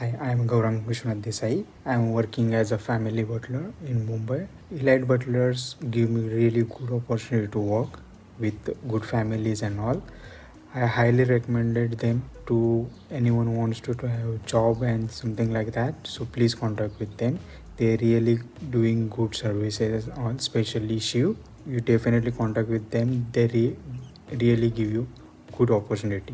Hi, I am Gaurang Vishwanath Desai. I am working as a family butler in Mumbai. Elite butlers give me really good opportunity to work with good families and all. I highly recommended them to anyone who wants to, to have a job and something like that. So please contact with them. They're really doing good services on special issue. You definitely contact with them. They re- really give you good opportunity.